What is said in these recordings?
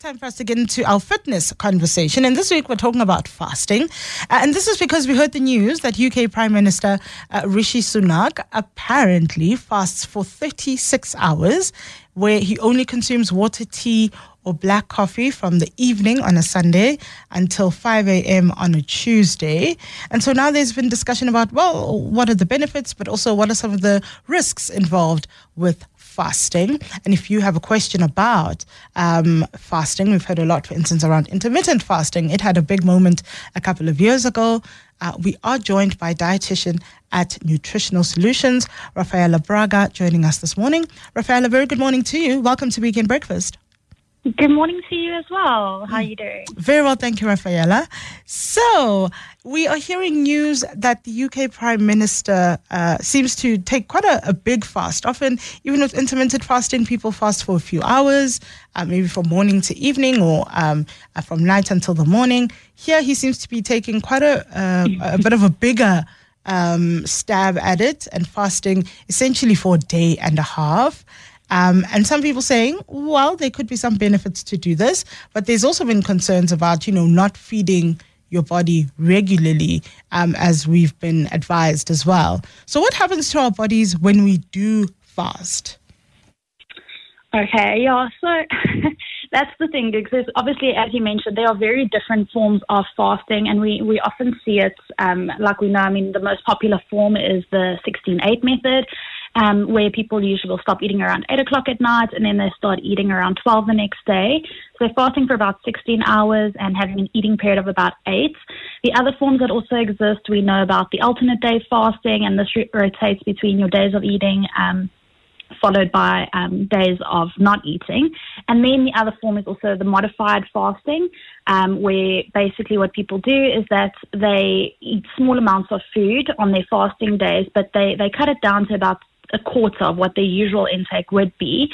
Time for us to get into our fitness conversation. And this week we're talking about fasting. Uh, and this is because we heard the news that UK Prime Minister uh, Rishi Sunak apparently fasts for 36 hours, where he only consumes water, tea, or black coffee from the evening on a Sunday until 5 a.m. on a Tuesday. And so now there's been discussion about, well, what are the benefits, but also what are some of the risks involved with fasting. And if you have a question about um, fasting, we've heard a lot, for instance, around intermittent fasting. It had a big moment a couple of years ago. Uh, we are joined by dietitian at Nutritional Solutions, Raffaella Braga, joining us this morning. Raffaella, very good morning to you. Welcome to Weekend Breakfast. Good morning to you as well. How are you doing? Very well, thank you, Raffaella. So, we are hearing news that the UK Prime Minister uh, seems to take quite a, a, big fast. Often, even with intermittent fasting, people fast for a few hours, uh, maybe from morning to evening or um, uh, from night until the morning. Here, he seems to be taking quite a, a bit of a bigger um, stab at it and fasting essentially for a day and a half. Um, and some people saying, well, there could be some benefits to do this, but there's also been concerns about, you know, not feeding your body regularly, um, as we've been advised as well. So, what happens to our bodies when we do fast? Okay, yeah, so that's the thing because obviously, as you mentioned, there are very different forms of fasting, and we, we often see it um, like we know. I mean, the most popular form is the 16 8 method um, where people usually will stop eating around 8 o'clock at night and then they start eating around 12 the next day. So they're fasting for about 16 hours and having an eating period of about 8. The other forms that also exist, we know about the alternate day fasting, and this rotates between your days of eating. Um, followed by um, days of not eating. And then the other form is also the modified fasting, um, where basically what people do is that they eat small amounts of food on their fasting days, but they, they cut it down to about a quarter of what their usual intake would be.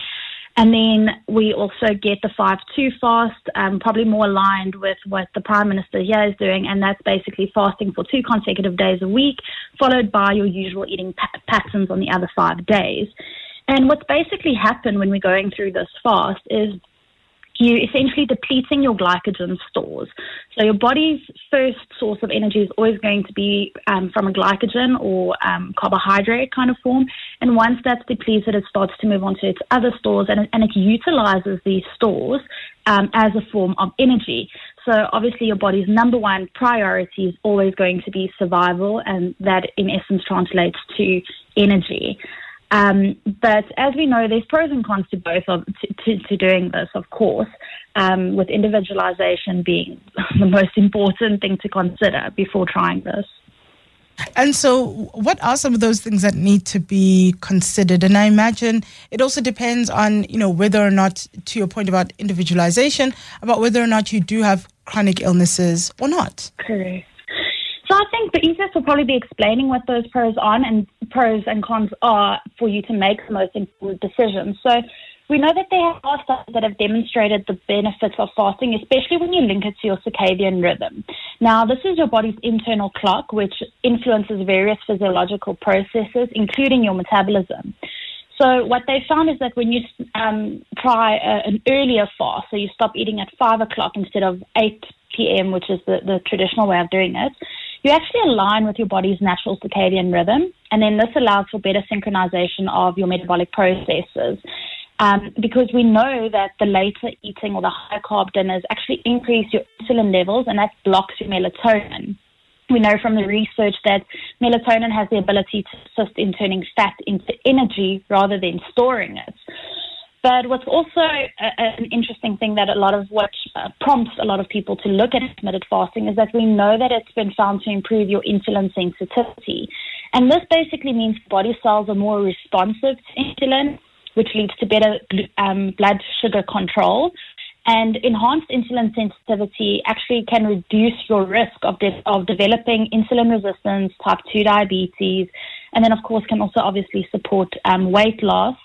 And then we also get the 5 2 fast, um, probably more aligned with what the Prime Minister here is doing, and that's basically fasting for two consecutive days a week, followed by your usual eating pa- patterns on the other five days. And what's basically happened when we're going through this fast is you essentially depleting your glycogen stores. So your body's first source of energy is always going to be um, from a glycogen or um, carbohydrate kind of form. And once that's depleted, it starts to move on to its other stores and and it utilizes these stores um, as a form of energy. So obviously your body's number one priority is always going to be survival and that in essence translates to energy. Um, but as we know, there's pros and cons to both of to, to, to doing this, of course, um, with individualization being the most important thing to consider before trying this. And so, what are some of those things that need to be considered? And I imagine it also depends on, you know, whether or not, to your point about individualization, about whether or not you do have chronic illnesses or not. Correct. So I think the easiest will probably be explaining what those pros are and pros and cons are for you to make the most informed decisions. So we know that there are studies that have demonstrated the benefits of fasting, especially when you link it to your circadian rhythm. Now, this is your body's internal clock, which influences various physiological processes, including your metabolism. So what they found is that when you um, try a, an earlier fast, so you stop eating at 5 o'clock instead of 8 p.m., which is the, the traditional way of doing it, you actually align with your body's natural circadian rhythm, and then this allows for better synchronization of your metabolic processes. Um, because we know that the later eating or the high carb dinners actually increase your insulin levels, and that blocks your melatonin. We know from the research that melatonin has the ability to assist in turning fat into energy rather than storing it. But what's also a, an interesting thing that a lot of what uh, prompts a lot of people to look at intermittent fasting is that we know that it's been found to improve your insulin sensitivity. And this basically means body cells are more responsive to insulin, which leads to better um, blood sugar control. And enhanced insulin sensitivity actually can reduce your risk of, de- of developing insulin resistance, type 2 diabetes, and then, of course, can also obviously support um, weight loss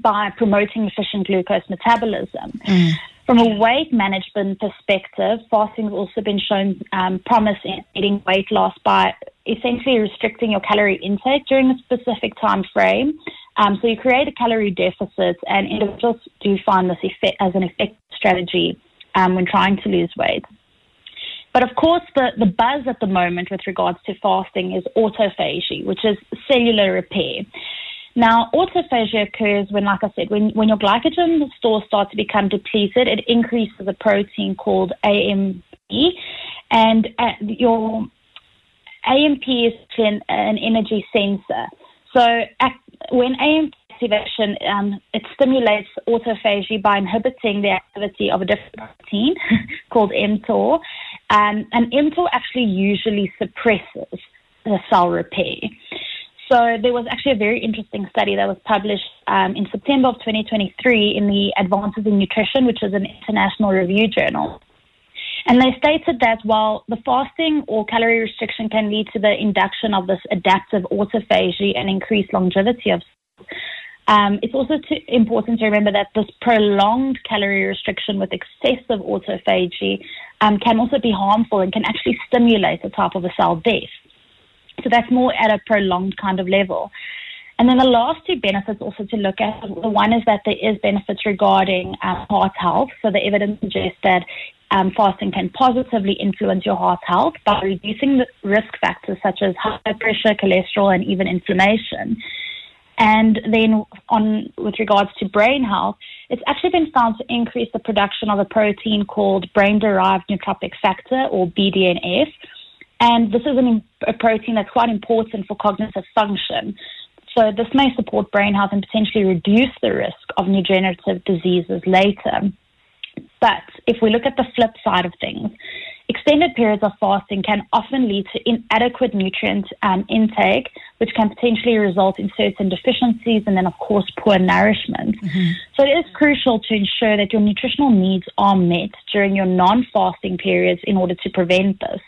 by promoting efficient glucose metabolism. Mm. From a weight management perspective, fasting has also been shown um, promise in getting weight loss by essentially restricting your calorie intake during a specific time frame. Um, so you create a calorie deficit, and individuals do find this effect as an effective strategy um, when trying to lose weight. But of course, the, the buzz at the moment with regards to fasting is autophagy, which is cellular repair. Now, autophagy occurs when, like I said, when, when your glycogen stores start to become depleted, it increases a protein called AMP, and uh, your AMP is an, energy sensor. So, when AMP activation, um, it stimulates autophagy by inhibiting the activity of a different protein called mTOR. Um, and mTOR actually usually suppresses the cell repair. So there was actually a very interesting study that was published um, in September of 2023 in the Advances in Nutrition, which is an international review journal. And they stated that while the fasting or calorie restriction can lead to the induction of this adaptive autophagy and increased longevity of um, it's also important to remember that this prolonged calorie restriction with excessive autophagy um, can also be harmful and can actually stimulate the type of a cell death. So that's more at a prolonged kind of level. And then the last two benefits also to look at, the one is that there is benefits regarding um, heart health. So the evidence suggests that um, fasting can positively influence your heart health by reducing the risk factors such as high pressure, cholesterol, and even inflammation. And then on with regards to brain health, it's actually been found to increase the production of a protein called brain-derived neurotrophic factor or BDNF. And this is an, a protein that's quite important for cognitive function. So this may support brain health and potentially reduce the risk of neurodegenerative diseases later. But if we look at the flip side of things, Extended periods of fasting can often lead to inadequate nutrient um, intake, which can potentially result in certain deficiencies and then, of course, poor nourishment. Mm-hmm. So it is crucial to ensure that your nutritional needs are met during your non fasting periods in order to prevent this.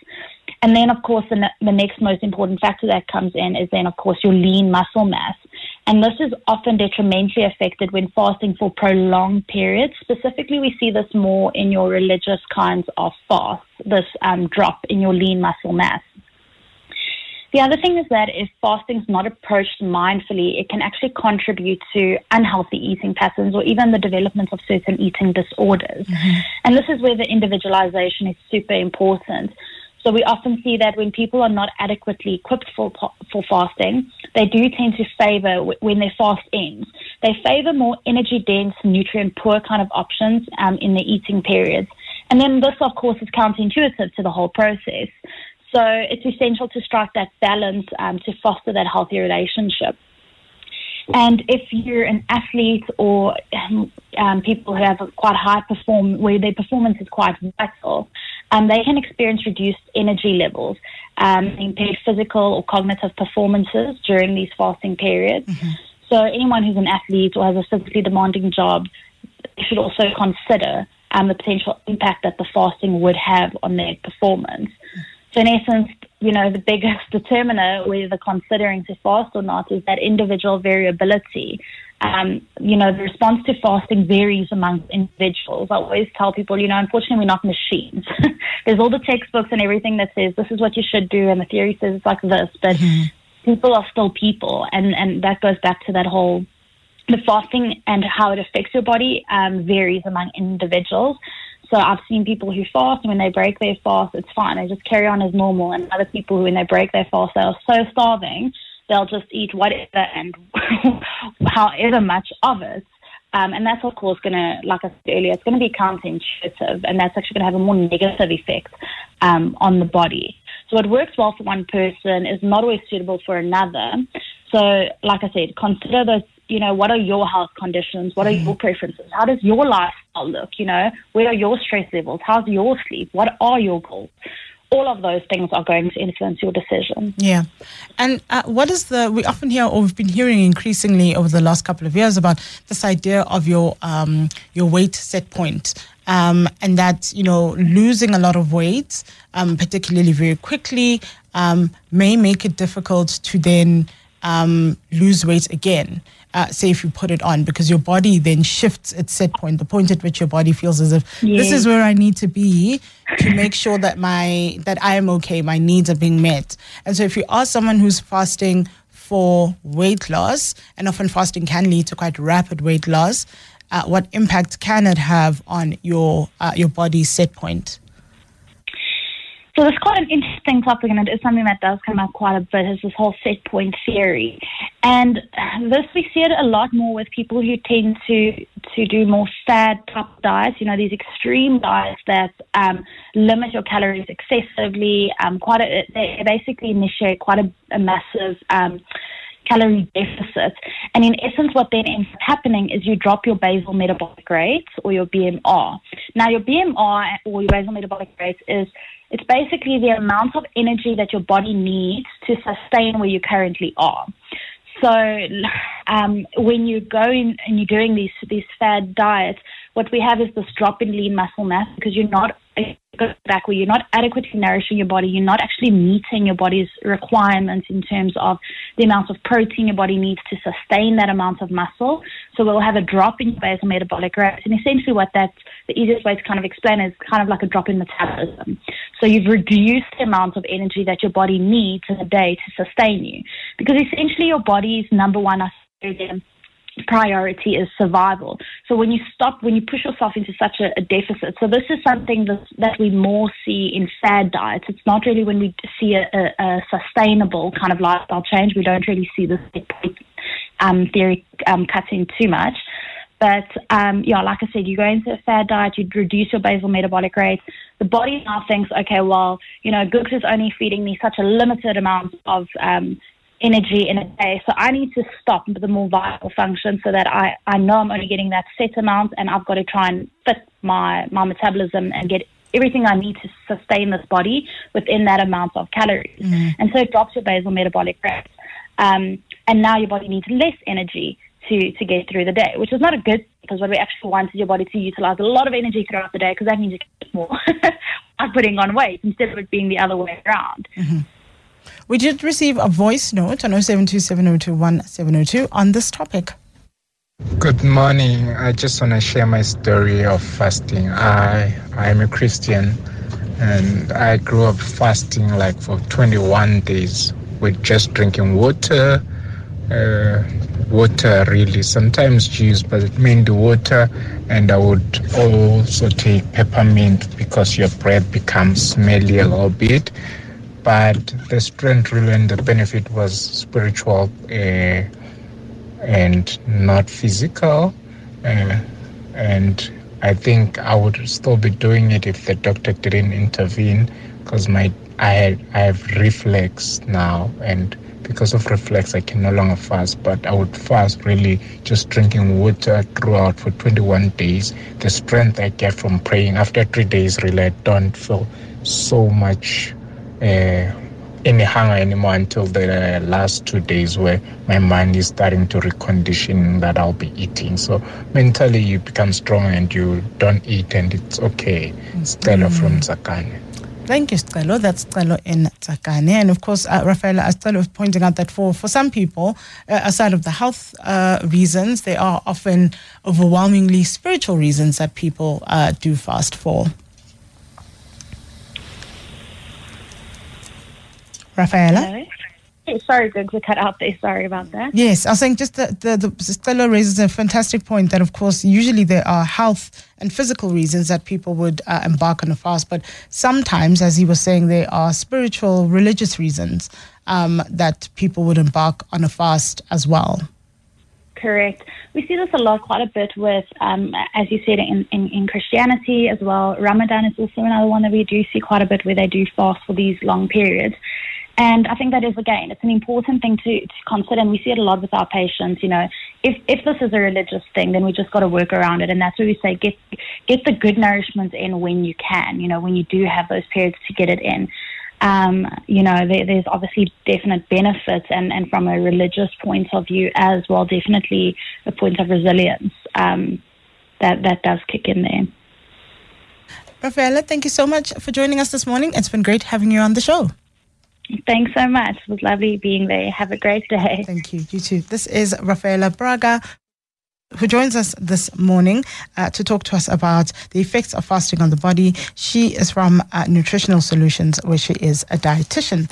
And then, of course, the, the next most important factor that comes in is then, of course, your lean muscle mass. And this is often detrimentally affected when fasting for prolonged periods. Specifically, we see this more in your religious kinds of fasts, this um, drop in your lean muscle mass. The other thing is that if fasting is not approached mindfully, it can actually contribute to unhealthy eating patterns or even the development of certain eating disorders. Mm-hmm. And this is where the individualization is super important. So we often see that when people are not adequately equipped for for fasting, they do tend to favor when their fast ends. They favor more energy dense, nutrient poor kind of options um, in the eating periods. And then this, of course, is counterintuitive to the whole process. So it's essential to strike that balance um, to foster that healthy relationship. And if you're an athlete or um, um people who have quite high perform, where their performance is quite vital, um, they can experience reduced energy levels, um, impaired physical or cognitive performances during these fasting periods. Mm-hmm. So anyone who's an athlete or has a physically demanding job should also consider um, the potential impact that the fasting would have on their performance. So in essence, you know, the biggest determiner whether considering to fast or not is that individual variability um, you know, the response to fasting varies among individuals. I always tell people, you know, unfortunately, we're not machines. There's all the textbooks and everything that says this is what you should do, and the theory says it's like this, but mm-hmm. people are still people, and and that goes back to that whole the fasting and how it affects your body um, varies among individuals. So I've seen people who fast, and when they break their fast, it's fine. They just carry on as normal. And other people who, when they break their fast, they are so starving they'll just eat whatever and however much of it. Um, and that's, of course, going to, like I said earlier, it's going to be counterintuitive, and that's actually going to have a more negative effect um, on the body. So what works well for one person is not always suitable for another. So, like I said, consider those. You know, what are your health conditions? What are your mm-hmm. preferences? How does your lifestyle look? You know, where are your stress levels? How's your sleep? What are your goals? All of those things are going to influence your decision. Yeah. And uh, what is the, we often hear, or we've been hearing increasingly over the last couple of years about this idea of your, um, your weight set point. Um, and that, you know, losing a lot of weight, um, particularly very quickly, um, may make it difficult to then um, lose weight again uh, say if you put it on because your body then shifts its set point, the point at which your body feels as if yes. this is where I need to be to make sure that my that I am okay, my needs are being met. And so if you are someone who's fasting for weight loss, and often fasting can lead to quite rapid weight loss, uh, what impact can it have on your uh, your body's set point? So it's quite an interesting topic, and it is something that does come up quite a bit. Is this whole set point theory, and this we see it a lot more with people who tend to to do more fad type diets. You know, these extreme diets that um, limit your calories excessively. Um, quite a, they basically initiate quite a, a massive. Um, calorie deficit. And in essence, what then ends up happening is you drop your basal metabolic rate or your BMR. Now, your BMR or your basal metabolic rate is it's basically the amount of energy that your body needs to sustain where you currently are. So um, when you go in and you're doing these these fad diets, what we have is this drop in lean muscle mass because you're not back where you're not adequately nourishing your body, you're not actually meeting your body's requirements in terms of the amount of protein your body needs to sustain that amount of muscle. So we'll have a drop in your basal metabolic rate. And essentially what that's the easiest way to kind of explain is kind of like a drop in metabolism. So you've reduced the amount of energy that your body needs in a day to sustain you. Because essentially your body's number one priority is survival. So when you stop, when you push yourself into such a, a deficit, so this is something that, that we more see in fad diets. It's not really when we see a, a, a sustainable kind of lifestyle change. We don't really see this um, theory um, cutting too much. But um, yeah, like I said, you go into a fad diet, you reduce your basal metabolic rate. The body now thinks, okay, well, you know, Googs is only feeding me such a limited amount of um, energy in a day. So I need to stop the more vital function so that I, I know I'm only getting that set amount and I've got to try and fit my, my metabolism and get everything I need to sustain this body within that amount of calories. Mm. And so it drops your basal metabolic rate. Um, and now your body needs less energy to, to get through the day, which is not a good because what we actually want is your body to utilize a lot of energy throughout the day because that means you get more by putting on weight instead of it being the other way around. Mm-hmm. We did receive a voice note on 0727021702 on this topic. Good morning. I just want to share my story of fasting. I I am a Christian and I grew up fasting like for 21 days with just drinking water, uh, water really, sometimes juice, but mainly water. And I would also take peppermint because your breath becomes smelly a little bit but the strength really and the benefit was spiritual uh, and not physical. Uh, and I think I would still be doing it if the doctor didn't intervene because my I I have reflex now and because of reflex I can no longer fast but I would fast really just drinking water throughout for 21 days the strength I get from praying after 3 days really I don't feel so much uh, any hunger anymore until the last two days where my mind is starting to recondition that I'll be eating. So mentally you become strong and you don't eat and it's okay. Stella mm. from Tsakane. Thank you, Stelo. That's Stelo in Tsakane. And of course, uh, Raffaella, as Stelo was pointing out that for, for some people, uh, aside of the health uh, reasons, there are often overwhelmingly spiritual reasons that people uh, do fast for. Raffaella? sorry, Googs, we cut out there. Sorry about that. Yes, I was saying just the, the, the Stella raises a fantastic point that, of course, usually there are health and physical reasons that people would uh, embark on a fast, but sometimes, as he was saying, there are spiritual, religious reasons um, that people would embark on a fast as well. Correct. We see this a lot, quite a bit with, um, as you said, in, in, in, Christianity as well. Ramadan is also another one that we do see quite a bit where they do fast for these long periods. And I think that is, again, it's an important thing to, to consider. And we see it a lot with our patients. You know, if, if this is a religious thing, then we just got to work around it. And that's where we say get, get the good nourishment in when you can, you know, when you do have those periods to get it in. Um, you know, there, there's obviously definite benefits, and, and from a religious point of view as well, definitely a point of resilience um, that, that does kick in there. Raffaella, thank you so much for joining us this morning. It's been great having you on the show. Thanks so much. It was lovely being there. Have a great day. Thank you. You too. This is Raffaella Braga who joins us this morning uh, to talk to us about the effects of fasting on the body. She is from uh, Nutritional Solutions, where she is a dietitian.